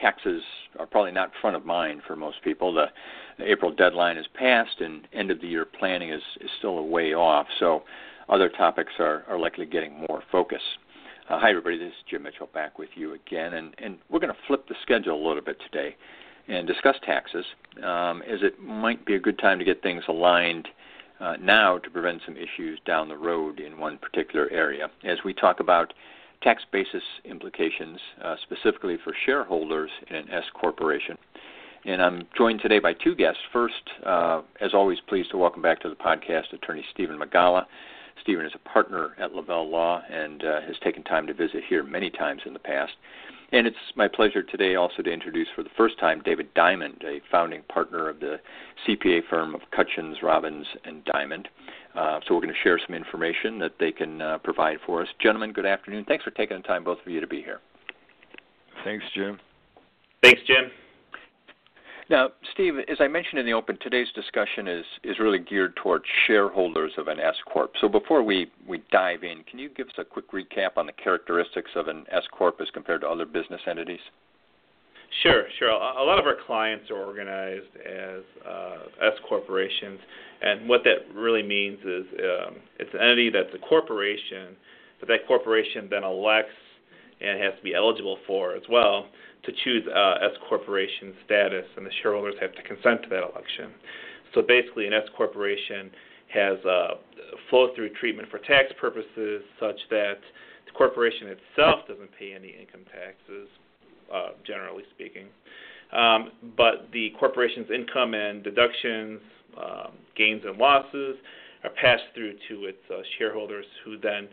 taxes are probably not front of mind for most people. The, the April deadline is passed, and end of the year planning is, is still a way off. So, other topics are, are likely getting more focus. Uh, hi, everybody. This is Jim Mitchell back with you again, and, and we're going to flip the schedule a little bit today and discuss taxes, um, as it might be a good time to get things aligned uh, now to prevent some issues down the road in one particular area. As we talk about tax basis implications, uh, specifically for shareholders in an S corporation. And I'm joined today by two guests. First, uh, as always, pleased to welcome back to the podcast attorney Stephen Migala. Stephen is a partner at Lavelle Law and uh, has taken time to visit here many times in the past. And it's my pleasure today also to introduce for the first time David Diamond, a founding partner of the CPA firm of Kutchins, Robbins, and Diamond. Uh, so we're going to share some information that they can uh, provide for us. Gentlemen, good afternoon. Thanks for taking the time, both of you, to be here. Thanks, Jim. Thanks, Jim. Now, Steve, as I mentioned in the open, today's discussion is, is really geared towards shareholders of an S corp. So before we, we dive in, can you give us a quick recap on the characteristics of an S corp as compared to other business entities? Sure, sure. A lot of our clients are organized as uh, S corporations, and what that really means is um, it's an entity that's a corporation, but that corporation then elects and has to be eligible for as well to choose uh, S corporation status, and the shareholders have to consent to that election. So basically, an S corporation has a flow through treatment for tax purposes such that the corporation itself doesn't pay any income taxes, uh, generally speaking. Um, but the corporation's income and deductions, um, gains and losses, are passed through to its uh, shareholders who then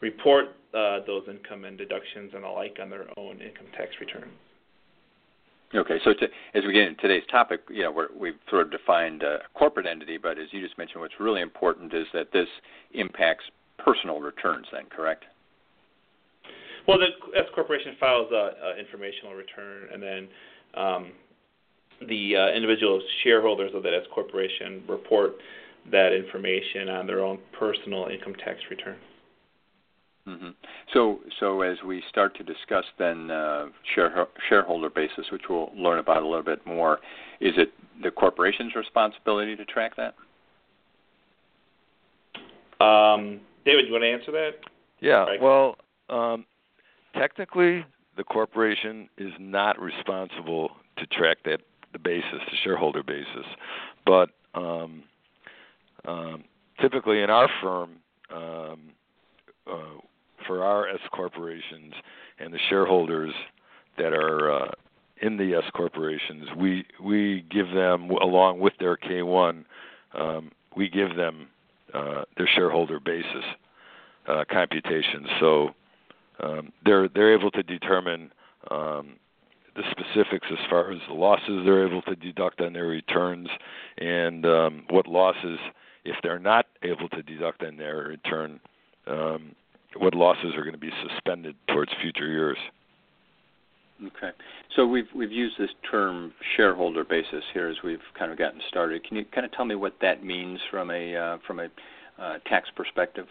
report uh, those income and deductions and the like on their own income tax return. Okay, so to, as we get into today's topic, you know, we have sort of defined a corporate entity, but as you just mentioned, what's really important is that this impacts personal returns. Then, correct? Well, the S corporation files a, a informational return, and then um, the uh, individual shareholders of that S corporation report that information on their own personal income tax return. Mm-hmm. So, so as we start to discuss then uh, share, shareholder basis, which we'll learn about a little bit more, is it the corporation's responsibility to track that? Um, David, you want to answer that? Yeah. Well, um, technically, the corporation is not responsible to track that the basis, the shareholder basis, but um, um, typically in our firm, um, uh, for our S corporations and the shareholders that are uh, in the S corporations, we we give them along with their K1, um, we give them uh, their shareholder basis uh, computations. So um, they're they're able to determine um, the specifics as far as the losses they're able to deduct on their returns and um, what losses if they're not able to deduct on their return um, what losses are going to be suspended towards future years. Okay, so we've we've used this term shareholder basis here as we've kind of gotten started. Can you kind of tell me what that means from a uh, from a uh, tax perspective?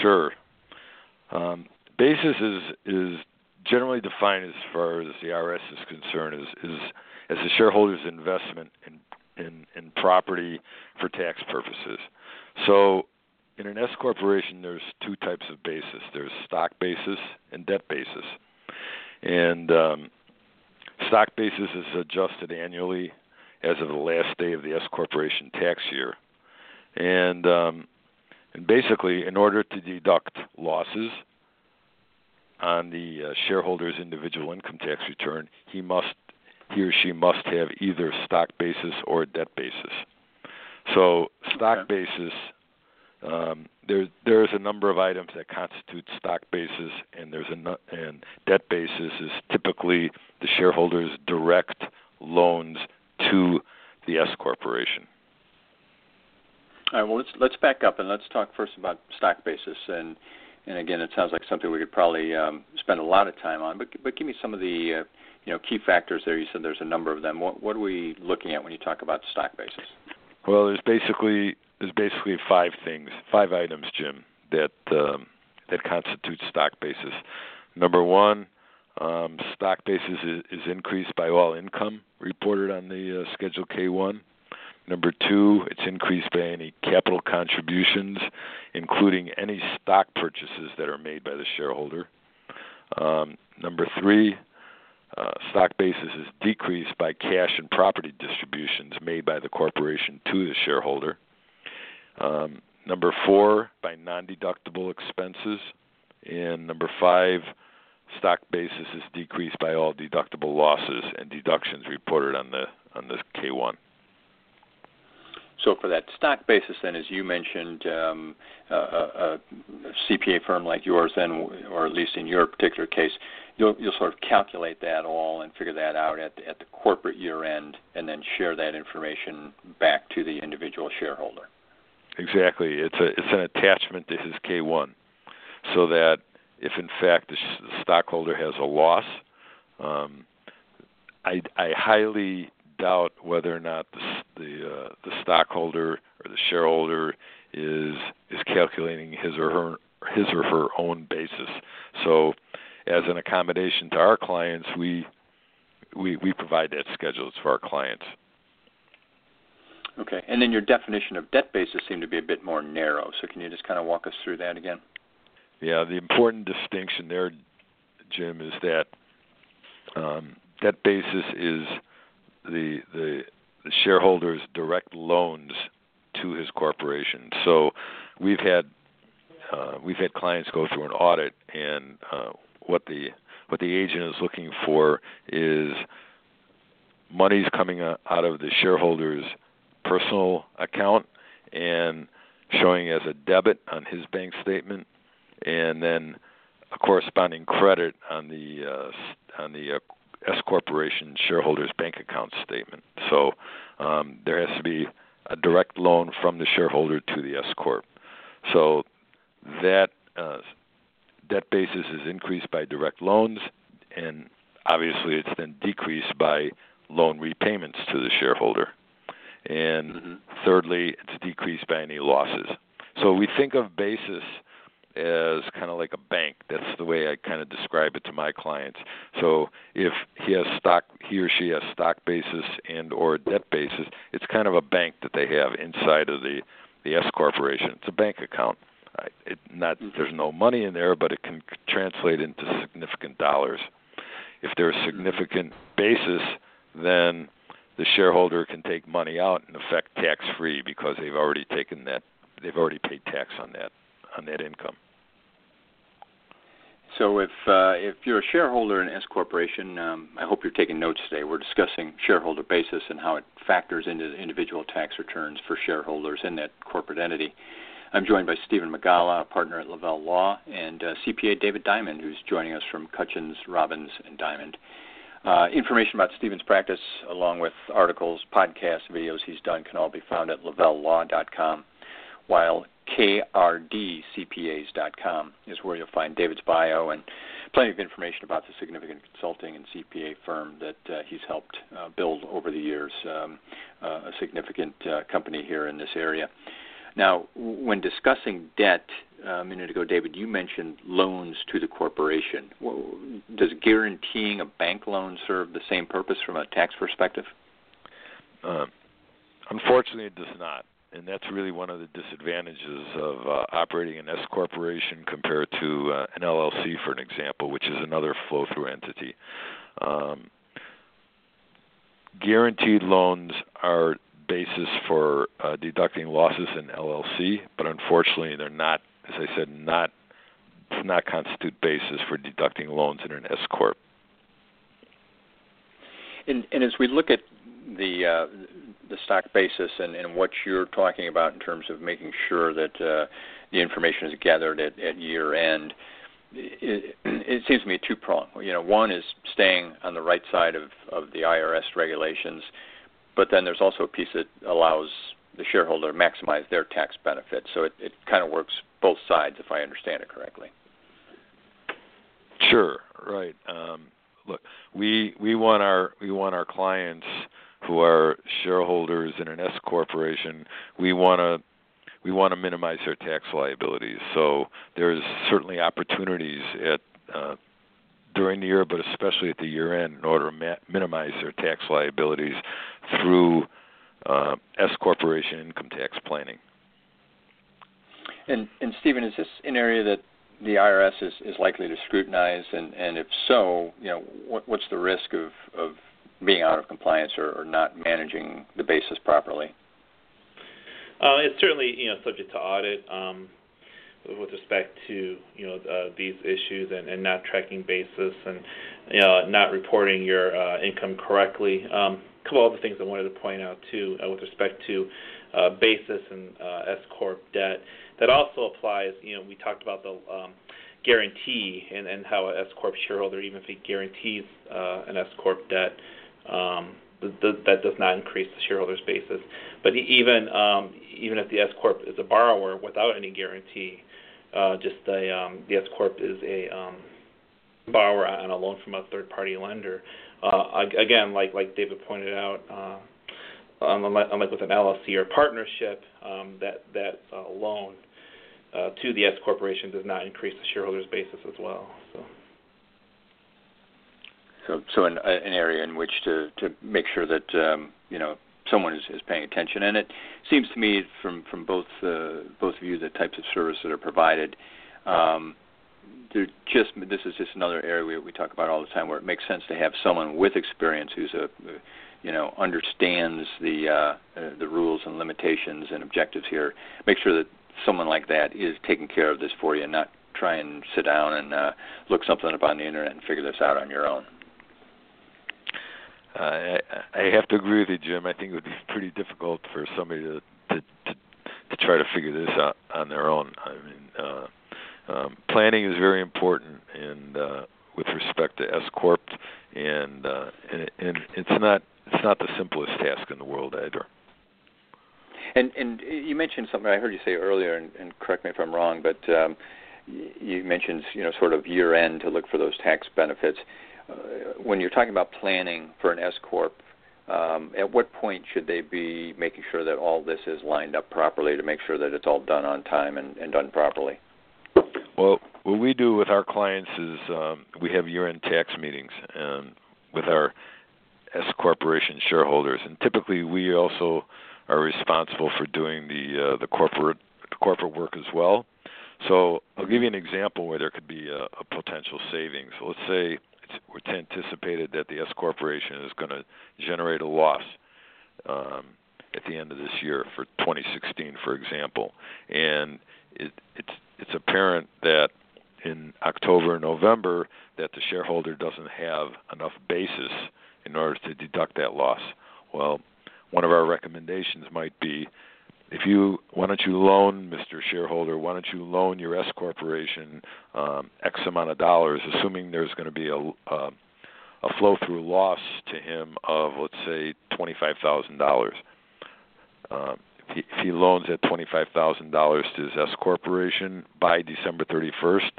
Sure. Um, basis is is generally defined as far as the IRS is concerned as is as the shareholder's investment in, in in property for tax purposes. So in an S corporation, there's two types of basis. There's stock basis and debt basis. And um, stock basis is adjusted annually as of the last day of the S corporation tax year. And um, and basically, in order to deduct losses on the uh, shareholder's individual income tax return, he must he or she must have either stock basis or debt basis. So stock okay. basis um, there there's a number of items that constitute stock basis, and there's a and debt basis is typically the shareholders' direct loans to the S corporation. All right. Well, let's let's back up and let's talk first about stock basis. And and again, it sounds like something we could probably um, spend a lot of time on. But but give me some of the uh, you know key factors there. You said there's a number of them. What what are we looking at when you talk about stock basis? Well, there's basically there's basically five things, five items, Jim, that um, that constitute stock basis. Number one, um, stock basis is, is, increased by all income reported on the uh, Schedule K1. Number two, it's increased by any capital contributions, including any stock purchases that are made by the shareholder. Um, number three, uh, stock basis is decreased by cash and property distributions made by the corporation to the shareholder. Um, number four, by non deductible expenses. And number five, stock basis is decreased by all deductible losses and deductions reported on the on the K1. So for that stock basis, then, as you mentioned, um, a, a, CPA firm like yours, then, or at least in your particular case, you'll you'll sort of calculate that all and figure that out at at the corporate year end, and then share that information back to the individual shareholder. Exactly, it's a it's an attachment to his K1, so that if in fact the, sh- the stockholder has a loss, um, I I highly doubt whether or not the the, uh, the stockholder or the shareholder is is calculating his or her his or her own basis. So, as an accommodation to our clients, we we we provide that schedule for our clients. Okay, and then your definition of debt basis seemed to be a bit more narrow. So, can you just kind of walk us through that again? Yeah, the important distinction there, Jim, is that um, debt basis is the the shareholders direct loans to his corporation. So we've had uh, we've had clients go through an audit, and uh, what the what the agent is looking for is money's coming out of the shareholder's personal account and showing as a debit on his bank statement, and then a corresponding credit on the uh, on the uh, S corporation shareholders bank account statement. So um, there has to be a direct loan from the shareholder to the S corp. So that uh, debt basis is increased by direct loans, and obviously it's then decreased by loan repayments to the shareholder. And mm-hmm. thirdly, it's decreased by any losses. So we think of basis as kind of like a bank. That's the way I kind of describe it to my clients. So if he has stock, he or she has stock basis and or debt basis, it's kind of a bank that they have inside of the the S corporation. It's a bank account. It not mm-hmm. there's no money in there, but it can translate into significant dollars. If there's mm-hmm. significant basis, then the shareholder can take money out in effect tax free because they've already taken that they've already paid tax on that on that income. So if uh, if you're a shareholder in S corporation, um, I hope you're taking notes today. We're discussing shareholder basis and how it factors into individual tax returns for shareholders in that corporate entity. I'm joined by Stephen Migala, a partner at Lavelle Law, and uh, CPA David Diamond, who's joining us from Kutchins, Robbins, and Diamond. Uh, information about Stephen's practice, along with articles, podcasts, videos he's done, can all be found at lavellelaw.com while krdcpas.com is where you'll find David's bio and plenty of information about the significant consulting and CPA firm that uh, he's helped uh, build over the years, um, uh, a significant uh, company here in this area. Now, when discussing debt uh, a minute ago, David, you mentioned loans to the corporation. Does guaranteeing a bank loan serve the same purpose from a tax perspective? Uh, unfortunately, it does not and that's really one of the disadvantages of uh, operating an S corporation compared to uh, an LLC, for an example, which is another flow-through entity. Um, guaranteed loans are basis for uh, deducting losses in LLC, but unfortunately, they're not, as I said, not not constitute basis for deducting loans in an S corp. And, and as we look at the uh, the stock basis and, and what you're talking about in terms of making sure that uh, the information is gathered at, at year end, it, it seems to me two pronged. You know, one is staying on the right side of, of the IRS regulations, but then there's also a piece that allows the shareholder to maximize their tax benefit. So it, it kind of works both sides, if I understand it correctly. Sure, right. Um, look, we we want our we want our clients who are shareholders in an S corporation. We want to we want to minimize their tax liabilities. So there's certainly opportunities at uh, during the year, but especially at the year end, in order to ma- minimize their tax liabilities through uh, S corporation income tax planning. And, and Stephen, is this an area that the IRS is, is likely to scrutinize? And, and if so, you know, what, what's the risk of, of being out of compliance or, or not managing the basis properly? Uh, it's certainly you know subject to audit um, with respect to you know uh, these issues and, and not tracking basis and you know not reporting your uh, income correctly. Um, a couple other things I wanted to point out too uh, with respect to uh, basis and uh, S corp debt. That also applies. You know we talked about the um, guarantee and, and how a S corp shareholder, even if he guarantees an S corp debt. Um, that does not increase the shareholders' basis. But even um, even if the S corp is a borrower without any guarantee, uh, just the um, the S corp is a um, borrower on a loan from a third party lender. Uh, again, like like David pointed out, uh, unlike, unlike with an LLC or partnership, um, that that uh, loan uh, to the S corporation does not increase the shareholders' basis as well. So. So, an, an area in which to, to make sure that um, you know someone is, is paying attention. And it seems to me from from both uh, both of you the types of service that are provided. Um, they're just this is just another area we, we talk about all the time where it makes sense to have someone with experience who's a you know understands the uh, uh, the rules and limitations and objectives here. Make sure that someone like that is taking care of this for you, and not try and sit down and uh, look something up on the internet and figure this out on your own. I, I have to agree with you, Jim. I think it would be pretty difficult for somebody to to to, to try to figure this out on their own. I mean, uh, um, planning is very important, and uh, with respect to S corp, and uh, and, and it's not it's not the simplest task in the world either. And and you mentioned something I heard you say earlier, and, and correct me if I'm wrong, but um, you mentioned you know sort of year end to look for those tax benefits. Uh, when you're talking about planning for an S corp, um, at what point should they be making sure that all this is lined up properly to make sure that it's all done on time and, and done properly? Well, what we do with our clients is um, we have year-end tax meetings um, with our S corporation shareholders, and typically we also are responsible for doing the uh, the corporate the corporate work as well. So I'll give you an example where there could be a, a potential savings. Let's say it's anticipated that the S corporation is going to generate a loss um, at the end of this year for 2016, for example, and it, it's it's apparent that in October and November that the shareholder doesn't have enough basis in order to deduct that loss. Well, one of our recommendations might be if you why don't you loan Mr. Shareholder, why don't you loan your S corporation um, X amount of dollars, assuming there's going to be a uh, a flow through loss to him of let's say twenty five thousand dollars. Um, if he, if he loans that twenty five thousand dollars to his S corporation by December thirty first,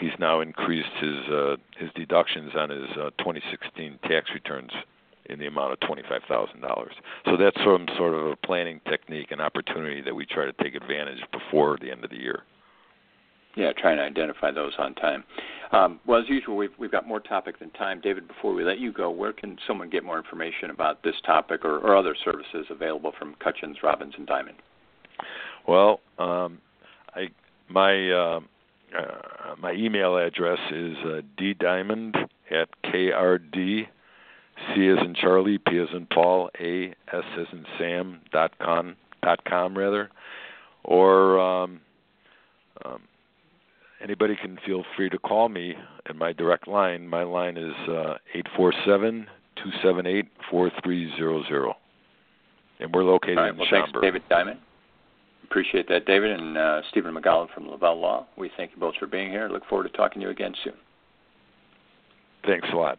he's now increased his uh, his deductions on his uh, 2016 tax returns in the amount of $25,000. So that's some sort of a planning technique and opportunity that we try to take advantage of before the end of the year. Yeah, trying to identify those on time. Um, well, as usual, we've, we've got more topic than time. David, before we let you go, where can someone get more information about this topic or, or other services available from Kutchins, Robbins, and Diamond? Well, um, I my uh, uh, my email address is uh, ddiamond at krd C as in Charlie, P as in Paul, A S as in Sam dot com dot com rather, or um, um, anybody can feel free to call me at my direct line. My line is uh, eight four seven two seven eight four three zero zero. and we're located All right. in Well, Schaumburg. thanks, David Diamond. Appreciate that, David, and uh, Stephen McGowan from Lavelle Law. We thank you both for being here. Look forward to talking to you again soon. Thanks a lot.